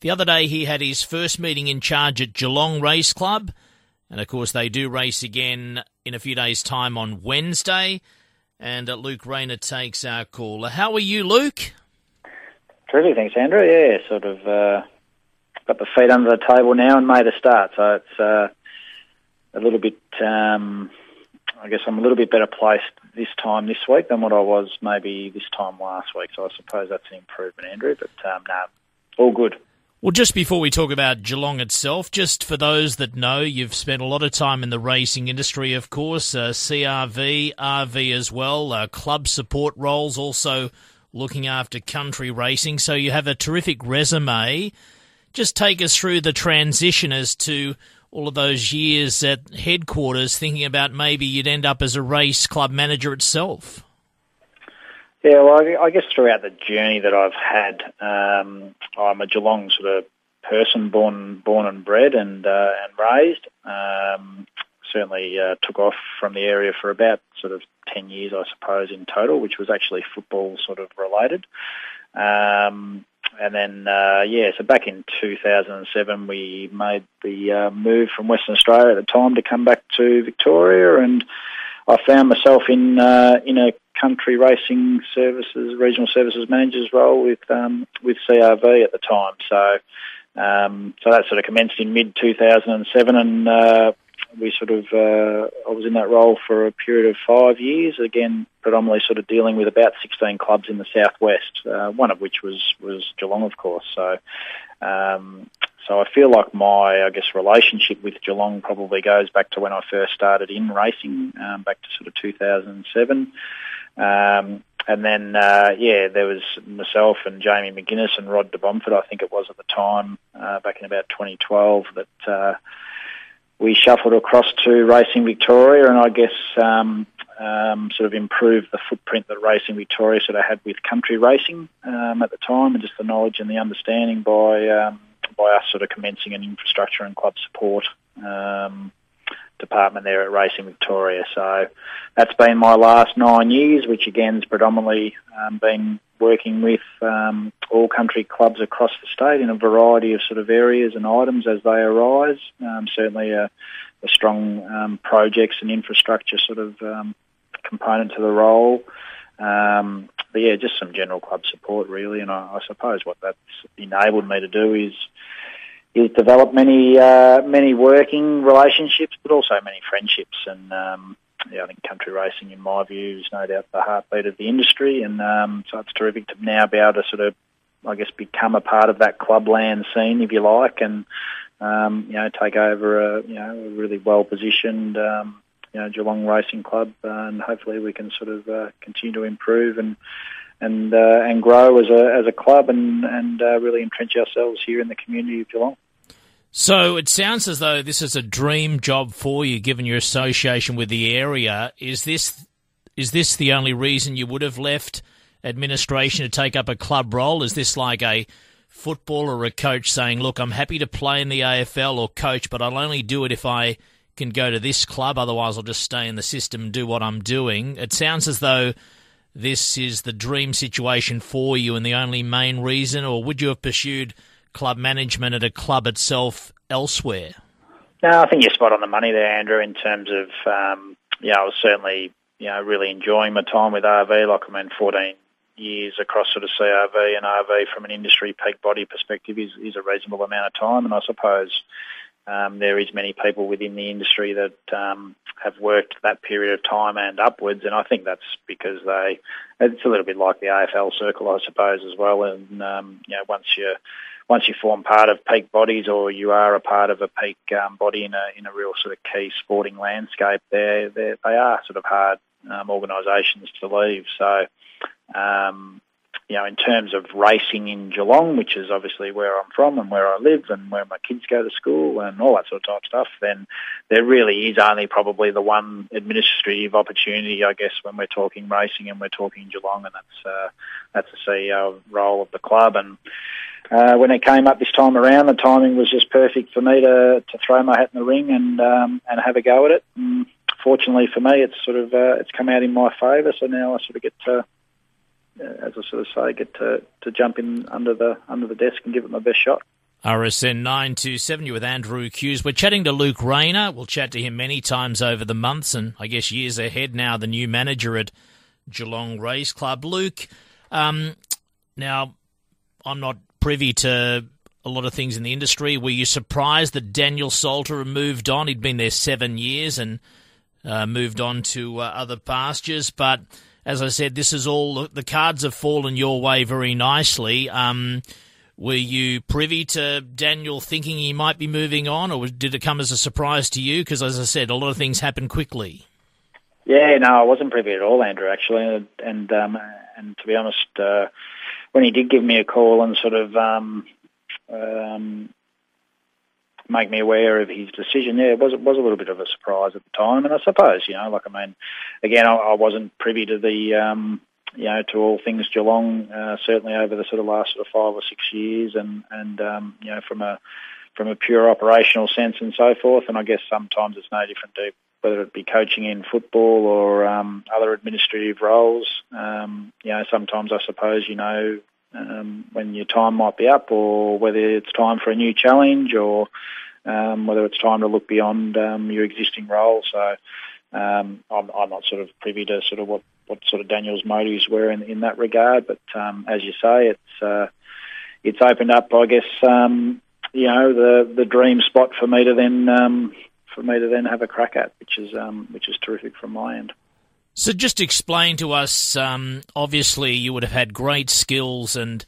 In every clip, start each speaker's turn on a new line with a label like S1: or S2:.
S1: The other day, he had his first meeting in charge at Geelong Race Club. And of course, they do race again in a few days' time on Wednesday. And uh, Luke Rayner takes our call. How are you, Luke?
S2: Terrific, thanks, Andrew. Yeah, sort of uh, got the feet under the table now and made a start. So it's uh, a little bit, um, I guess I'm a little bit better placed this time this week than what I was maybe this time last week. So I suppose that's an improvement, Andrew. But um, no, all good.
S1: Well, just before we talk about Geelong itself, just for those that know, you've spent a lot of time in the racing industry, of course, uh, CRV, RV as well, uh, club support roles, also looking after country racing. So you have a terrific resume. Just take us through the transition as to all of those years at headquarters, thinking about maybe you'd end up as a race club manager itself.
S2: Yeah, well, I guess throughout the journey that I've had, um, I'm a Geelong sort of person, born born and bred and uh, and raised. Um, certainly uh, took off from the area for about sort of ten years, I suppose, in total, which was actually football sort of related. Um, and then, uh, yeah, so back in 2007, we made the uh, move from Western Australia at the time to come back to Victoria, and I found myself in uh, in a country racing services, regional services manager's role with um, with CRV at the time. So um, so that sort of commenced in mid 2007, and uh, we sort of uh, I was in that role for a period of five years. Again, predominantly sort of dealing with about 16 clubs in the southwest, uh, one of which was was Geelong, of course. So. Um, so I feel like my, I guess, relationship with Geelong probably goes back to when I first started in racing, um, back to sort of 2007. Um, and then, uh, yeah, there was myself and Jamie McGuinness and Rod de Bomford, I think it was at the time, uh, back in about 2012, that uh, we shuffled across to Racing Victoria, and I guess um, um, sort of improved the footprint that Racing Victoria sort of had with country racing um, at the time, and just the knowledge and the understanding by um, by us sort of commencing an infrastructure and club support um, department there at Racing Victoria. So that's been my last nine years, which again has predominantly um, been working with um, all country clubs across the state in a variety of sort of areas and items as they arise. Um, certainly a, a strong um, projects and infrastructure sort of um, component to the role. Um, but yeah, just some general club support really, and I, I suppose what that's enabled me to do is is develop many uh, many working relationships, but also many friendships. And um, yeah, I think country racing, in my view, is no doubt the heartbeat of the industry. And um, so it's terrific to now be able to sort of, I guess, become a part of that clubland scene, if you like, and um, you know, take over a you know a really well positioned. Um, you know, Geelong Racing Club, and hopefully we can sort of uh, continue to improve and and uh, and grow as a as a club and and uh, really entrench ourselves here in the community of Geelong.
S1: So it sounds as though this is a dream job for you, given your association with the area. Is this is this the only reason you would have left administration to take up a club role? Is this like a footballer or a coach saying, "Look, I'm happy to play in the AFL or coach, but I'll only do it if I can go to this club. Otherwise, I'll just stay in the system and do what I'm doing." It sounds as though this is the dream situation for you and the only main reason, or would you have pursued club management at a club itself elsewhere?
S2: No, I think you're spot on the money there, Andrew, in terms of, um, yeah, I was certainly, you know, really enjoying my time with RV. Like, I mean, 14 years across sort of CRV and RV from an industry peak body perspective is, is a reasonable amount of time. And I suppose um, there is many people within the industry that um, have worked that period of time and upwards, and I think that's because they. It's a little bit like the AFL circle, I suppose, as well. And um, you know, once you once you form part of peak bodies, or you are a part of a peak um, body in a in a real sort of key sporting landscape, they they are sort of hard um, organisations to leave. So. Um, you know, in terms of racing in Geelong, which is obviously where I'm from and where I live and where my kids go to school and all that sort of type stuff, then there really is only probably the one administrative opportunity, I guess, when we're talking racing and we're talking Geelong, and that's uh, that's the CEO role of the club. And uh, when it came up this time around, the timing was just perfect for me to to throw my hat in the ring and um, and have a go at it. And fortunately for me, it's sort of uh, it's come out in my favour. So now I sort of get to as I sort of say, get to, to jump in under the under the desk and give it my best shot.
S1: RSN 927, you with Andrew Hughes. We're chatting to Luke Rayner. We'll chat to him many times over the months and I guess years ahead now, the new manager at Geelong Race Club. Luke, um, now, I'm not privy to a lot of things in the industry. Were you surprised that Daniel Salter moved on? He'd been there seven years and uh, moved on to uh, other pastures. But as I said, this is all the cards have fallen your way very nicely. Um, were you privy to Daniel thinking he might be moving on, or did it come as a surprise to you? Because, as I said, a lot of things happen quickly.
S2: Yeah, no, I wasn't privy at all, Andrew. Actually, and um, and to be honest, uh, when he did give me a call and sort of um, um, make me aware of his decision, yeah, it was it was a little bit of a surprise at the time. And I suppose, you know, like I mean, again, I, I wasn't privy to the um, you know, to all things Geelong, uh, certainly over the sort of last sort of five or six years, and and um, you know, from a from a pure operational sense and so forth. And I guess sometimes it's no different to whether it be coaching in football or um, other administrative roles. Um, you know, sometimes I suppose you know um, when your time might be up, or whether it's time for a new challenge, or um, whether it's time to look beyond um, your existing role. So um, I'm, I'm not sort of privy to sort of what what sort of Daniel's motives were in, in that regard. But um, as you say, it's uh, it's opened up, I guess, um, you know, the the dream spot for me to then um, for me to then have a crack at, which is um, which is terrific from my end.
S1: So, just explain to us. Um, obviously, you would have had great skills and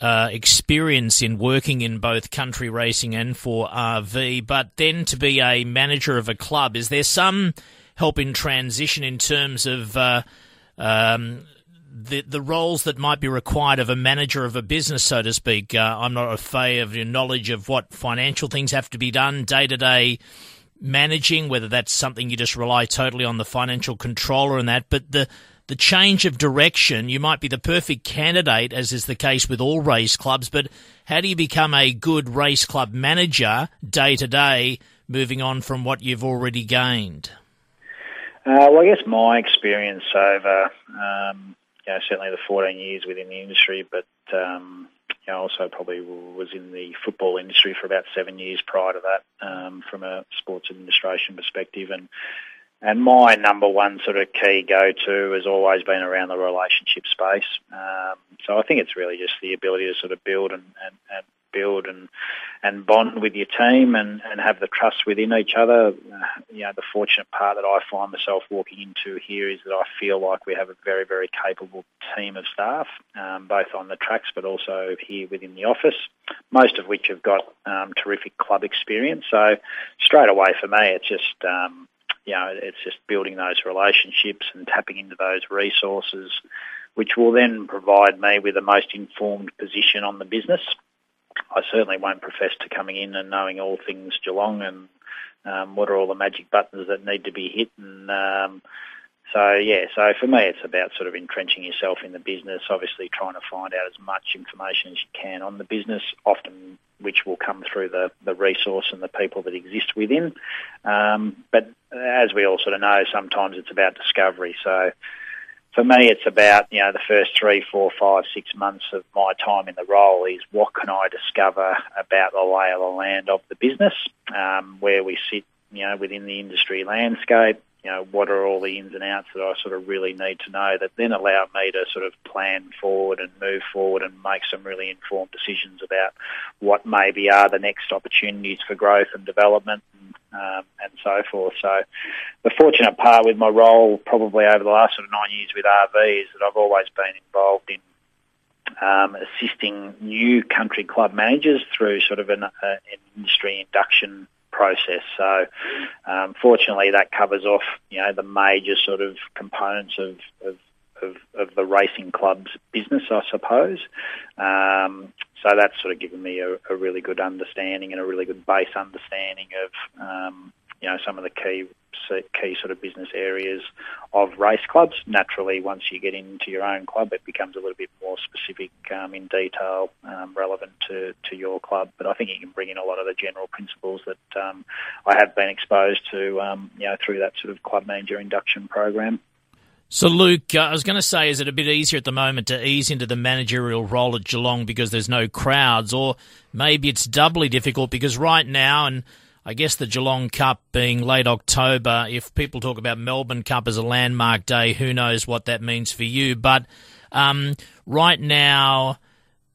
S1: uh, experience in working in both country racing and for RV, but then to be a manager of a club, is there some help in transition in terms of uh, um, the the roles that might be required of a manager of a business, so to speak. Uh, I'm not a fay of your knowledge of what financial things have to be done day to day managing, whether that's something you just rely totally on the financial controller and that, but the the change of direction, you might be the perfect candidate, as is the case with all race clubs, but how do you become a good race club manager day to day, moving on from what you've already gained?
S2: Uh, well, I guess my experience over, um, you know, certainly the 14 years within the industry, but um, know, also probably was in the football industry for about seven years prior to that, um, from a sports administration perspective, and and my number one sort of key go-to has always been around the relationship space. Um, so I think it's really just the ability to sort of build and, and, and build and and bond with your team and, and have the trust within each other. Uh, you know, the fortunate part that I find myself walking into here is that I feel like we have a very, very capable team of staff, um, both on the tracks but also here within the office, most of which have got um, terrific club experience. So straight away for me, it's just, um, you know, it's just building those relationships and tapping into those resources which will then provide me with the most informed position on the business. I certainly won't profess to coming in and knowing all things Geelong and um, what are all the magic buttons that need to be hit. And um, so, yeah, so for me, it's about sort of entrenching yourself in the business, obviously trying to find out as much information as you can on the business, often which will come through the, the resource and the people that exist within. Um, but as we all sort of know, sometimes it's about discovery. So, for me, it's about you know the first three, four, five, six months of my time in the role is what can I discover about the lay of the land of the business, um, where we sit, you know, within the industry landscape. You know, what are all the ins and outs that I sort of really need to know that then allow me to sort of plan forward and move forward and make some really informed decisions about what maybe are the next opportunities for growth and development um, and so forth. So the fortunate part with my role probably over the last sort of nine years with RV is that I've always been involved in um, assisting new country club managers through sort of an, uh, an industry induction process. So, um, fortunately, that covers off you know the major sort of components of, of of, of the racing club's business, I suppose. Um, so that's sort of given me a, a, really good understanding and a really good base understanding of um, you know some of the key key sort of business areas of race clubs. Naturally, once you get into your own club, it becomes a little bit more specific um, in detail, um, relevant to, to your club. But I think you can bring in a lot of the general principles that um, I have been exposed to, um, you know, through that sort of club manager induction program.
S1: So, Luke, uh, I was going to say, is it a bit easier at the moment to ease into the managerial role at Geelong because there's no crowds, or maybe it's doubly difficult because right now, and I guess the Geelong Cup being late October, if people talk about Melbourne Cup as a landmark day, who knows what that means for you. But um, right now,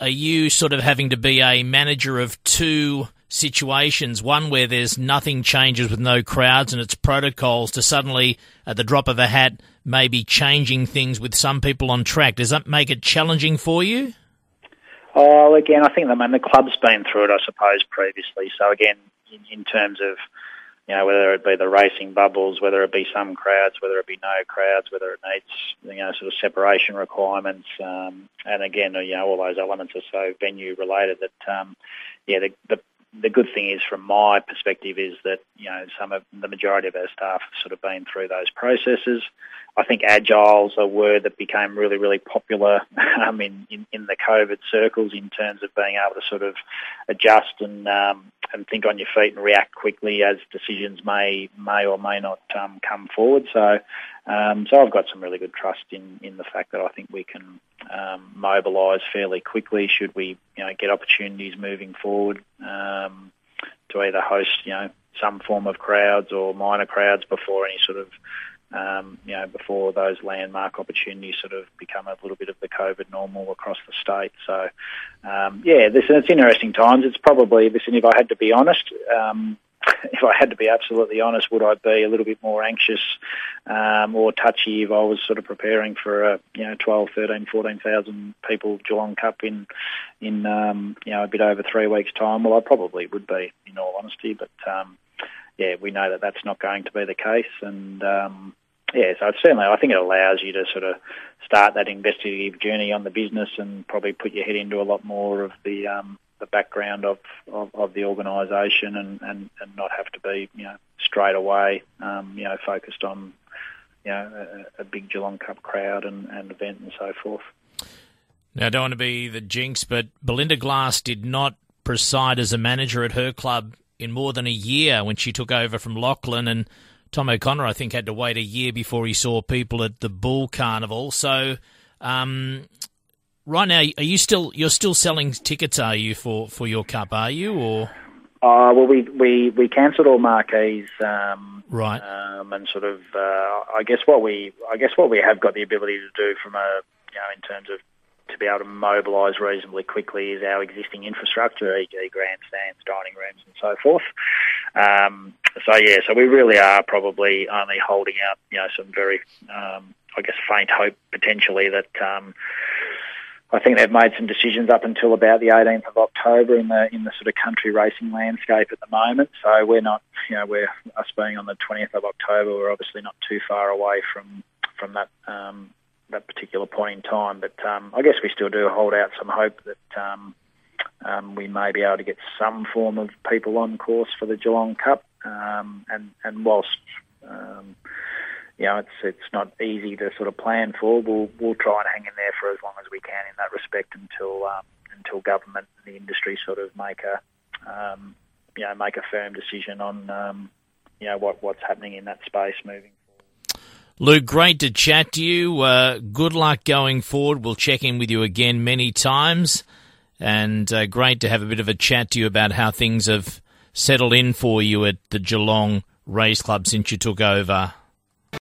S1: are you sort of having to be a manager of two situations, one where there's nothing changes with no crowds and it's protocols, to suddenly, at the drop of a hat, maybe changing things with some people on track. Does that make it challenging for you?
S2: Oh, again, I think the, I mean, the club's been through it, I suppose, previously. So again, in, in terms of you know, whether it be the racing bubbles, whether it be some crowds, whether it be no crowds, whether it needs, you know, sort of separation requirements, um, and again, you know, all those elements are so venue related that, um, yeah, the, the the good thing is, from my perspective, is that you know some of the majority of our staff have sort of been through those processes. I think agile's a word that became really, really popular um, in, in, in the COVID circles in terms of being able to sort of adjust and um, and think on your feet and react quickly as decisions may may or may not um, come forward. So, um, so I've got some really good trust in, in the fact that I think we can um, mobilise fairly quickly should we you know get opportunities moving forward um, to either host you know some form of crowds or minor crowds before any sort of um, you know, before those landmark opportunities sort of become a little bit of the COVID normal across the state. So, um, yeah, this, it's interesting times. It's probably, listen, if I had to be honest, um, if I had to be absolutely honest, would I be a little bit more anxious um, or touchy if I was sort of preparing for a you know 12, 13, 14,000 people Geelong Cup in in um, you know a bit over three weeks' time? Well, I probably would be, in all honesty. But um, yeah, we know that that's not going to be the case, and um, yeah, so it's certainly I think it allows you to sort of start that investigative journey on the business and probably put your head into a lot more of the um, the background of, of, of the organisation and, and, and not have to be you know straight away um, you know focused on you know a, a big Geelong Cup crowd and, and event and so forth.
S1: Now, I don't want to be the jinx, but Belinda Glass did not preside as a manager at her club in more than a year when she took over from Lachlan and Tom O'Connor, I think, had to wait a year before he saw people at the Bool Carnival. So, um, right now, are you still you're still selling tickets? Are you for, for your cup? Are you or?
S2: Uh, well, we we we cancelled all marquees, um,
S1: right?
S2: Um, and sort of, uh, I guess what we I guess what we have got the ability to do from a you know in terms of to be able to mobilise reasonably quickly is our existing infrastructure, e.g. grandstands, dining rooms and so forth. Um, so yeah, so we really are probably only holding out, you know, some very, um, I guess, faint hope potentially that um, I think they've made some decisions up until about the 18th of October in the in the sort of country racing landscape at the moment. So we're not, you know, we're us being on the 20th of October, we're obviously not too far away from from that um, that particular point in time. But um, I guess we still do hold out some hope that um, um, we may be able to get some form of people on course for the Geelong Cup. Um, and and whilst um, you know it's it's not easy to sort of plan for, we'll we'll try and hang in there for as long as we can in that respect until um, until government and the industry sort of make a you know make a firm decision on you know what what's happening in that space moving forward.
S1: Luke, great to chat to you. Uh, good luck going forward. We'll check in with you again many times. And uh, great to have a bit of a chat to you about how things have settled in for you at the Geelong Race Club since you took over.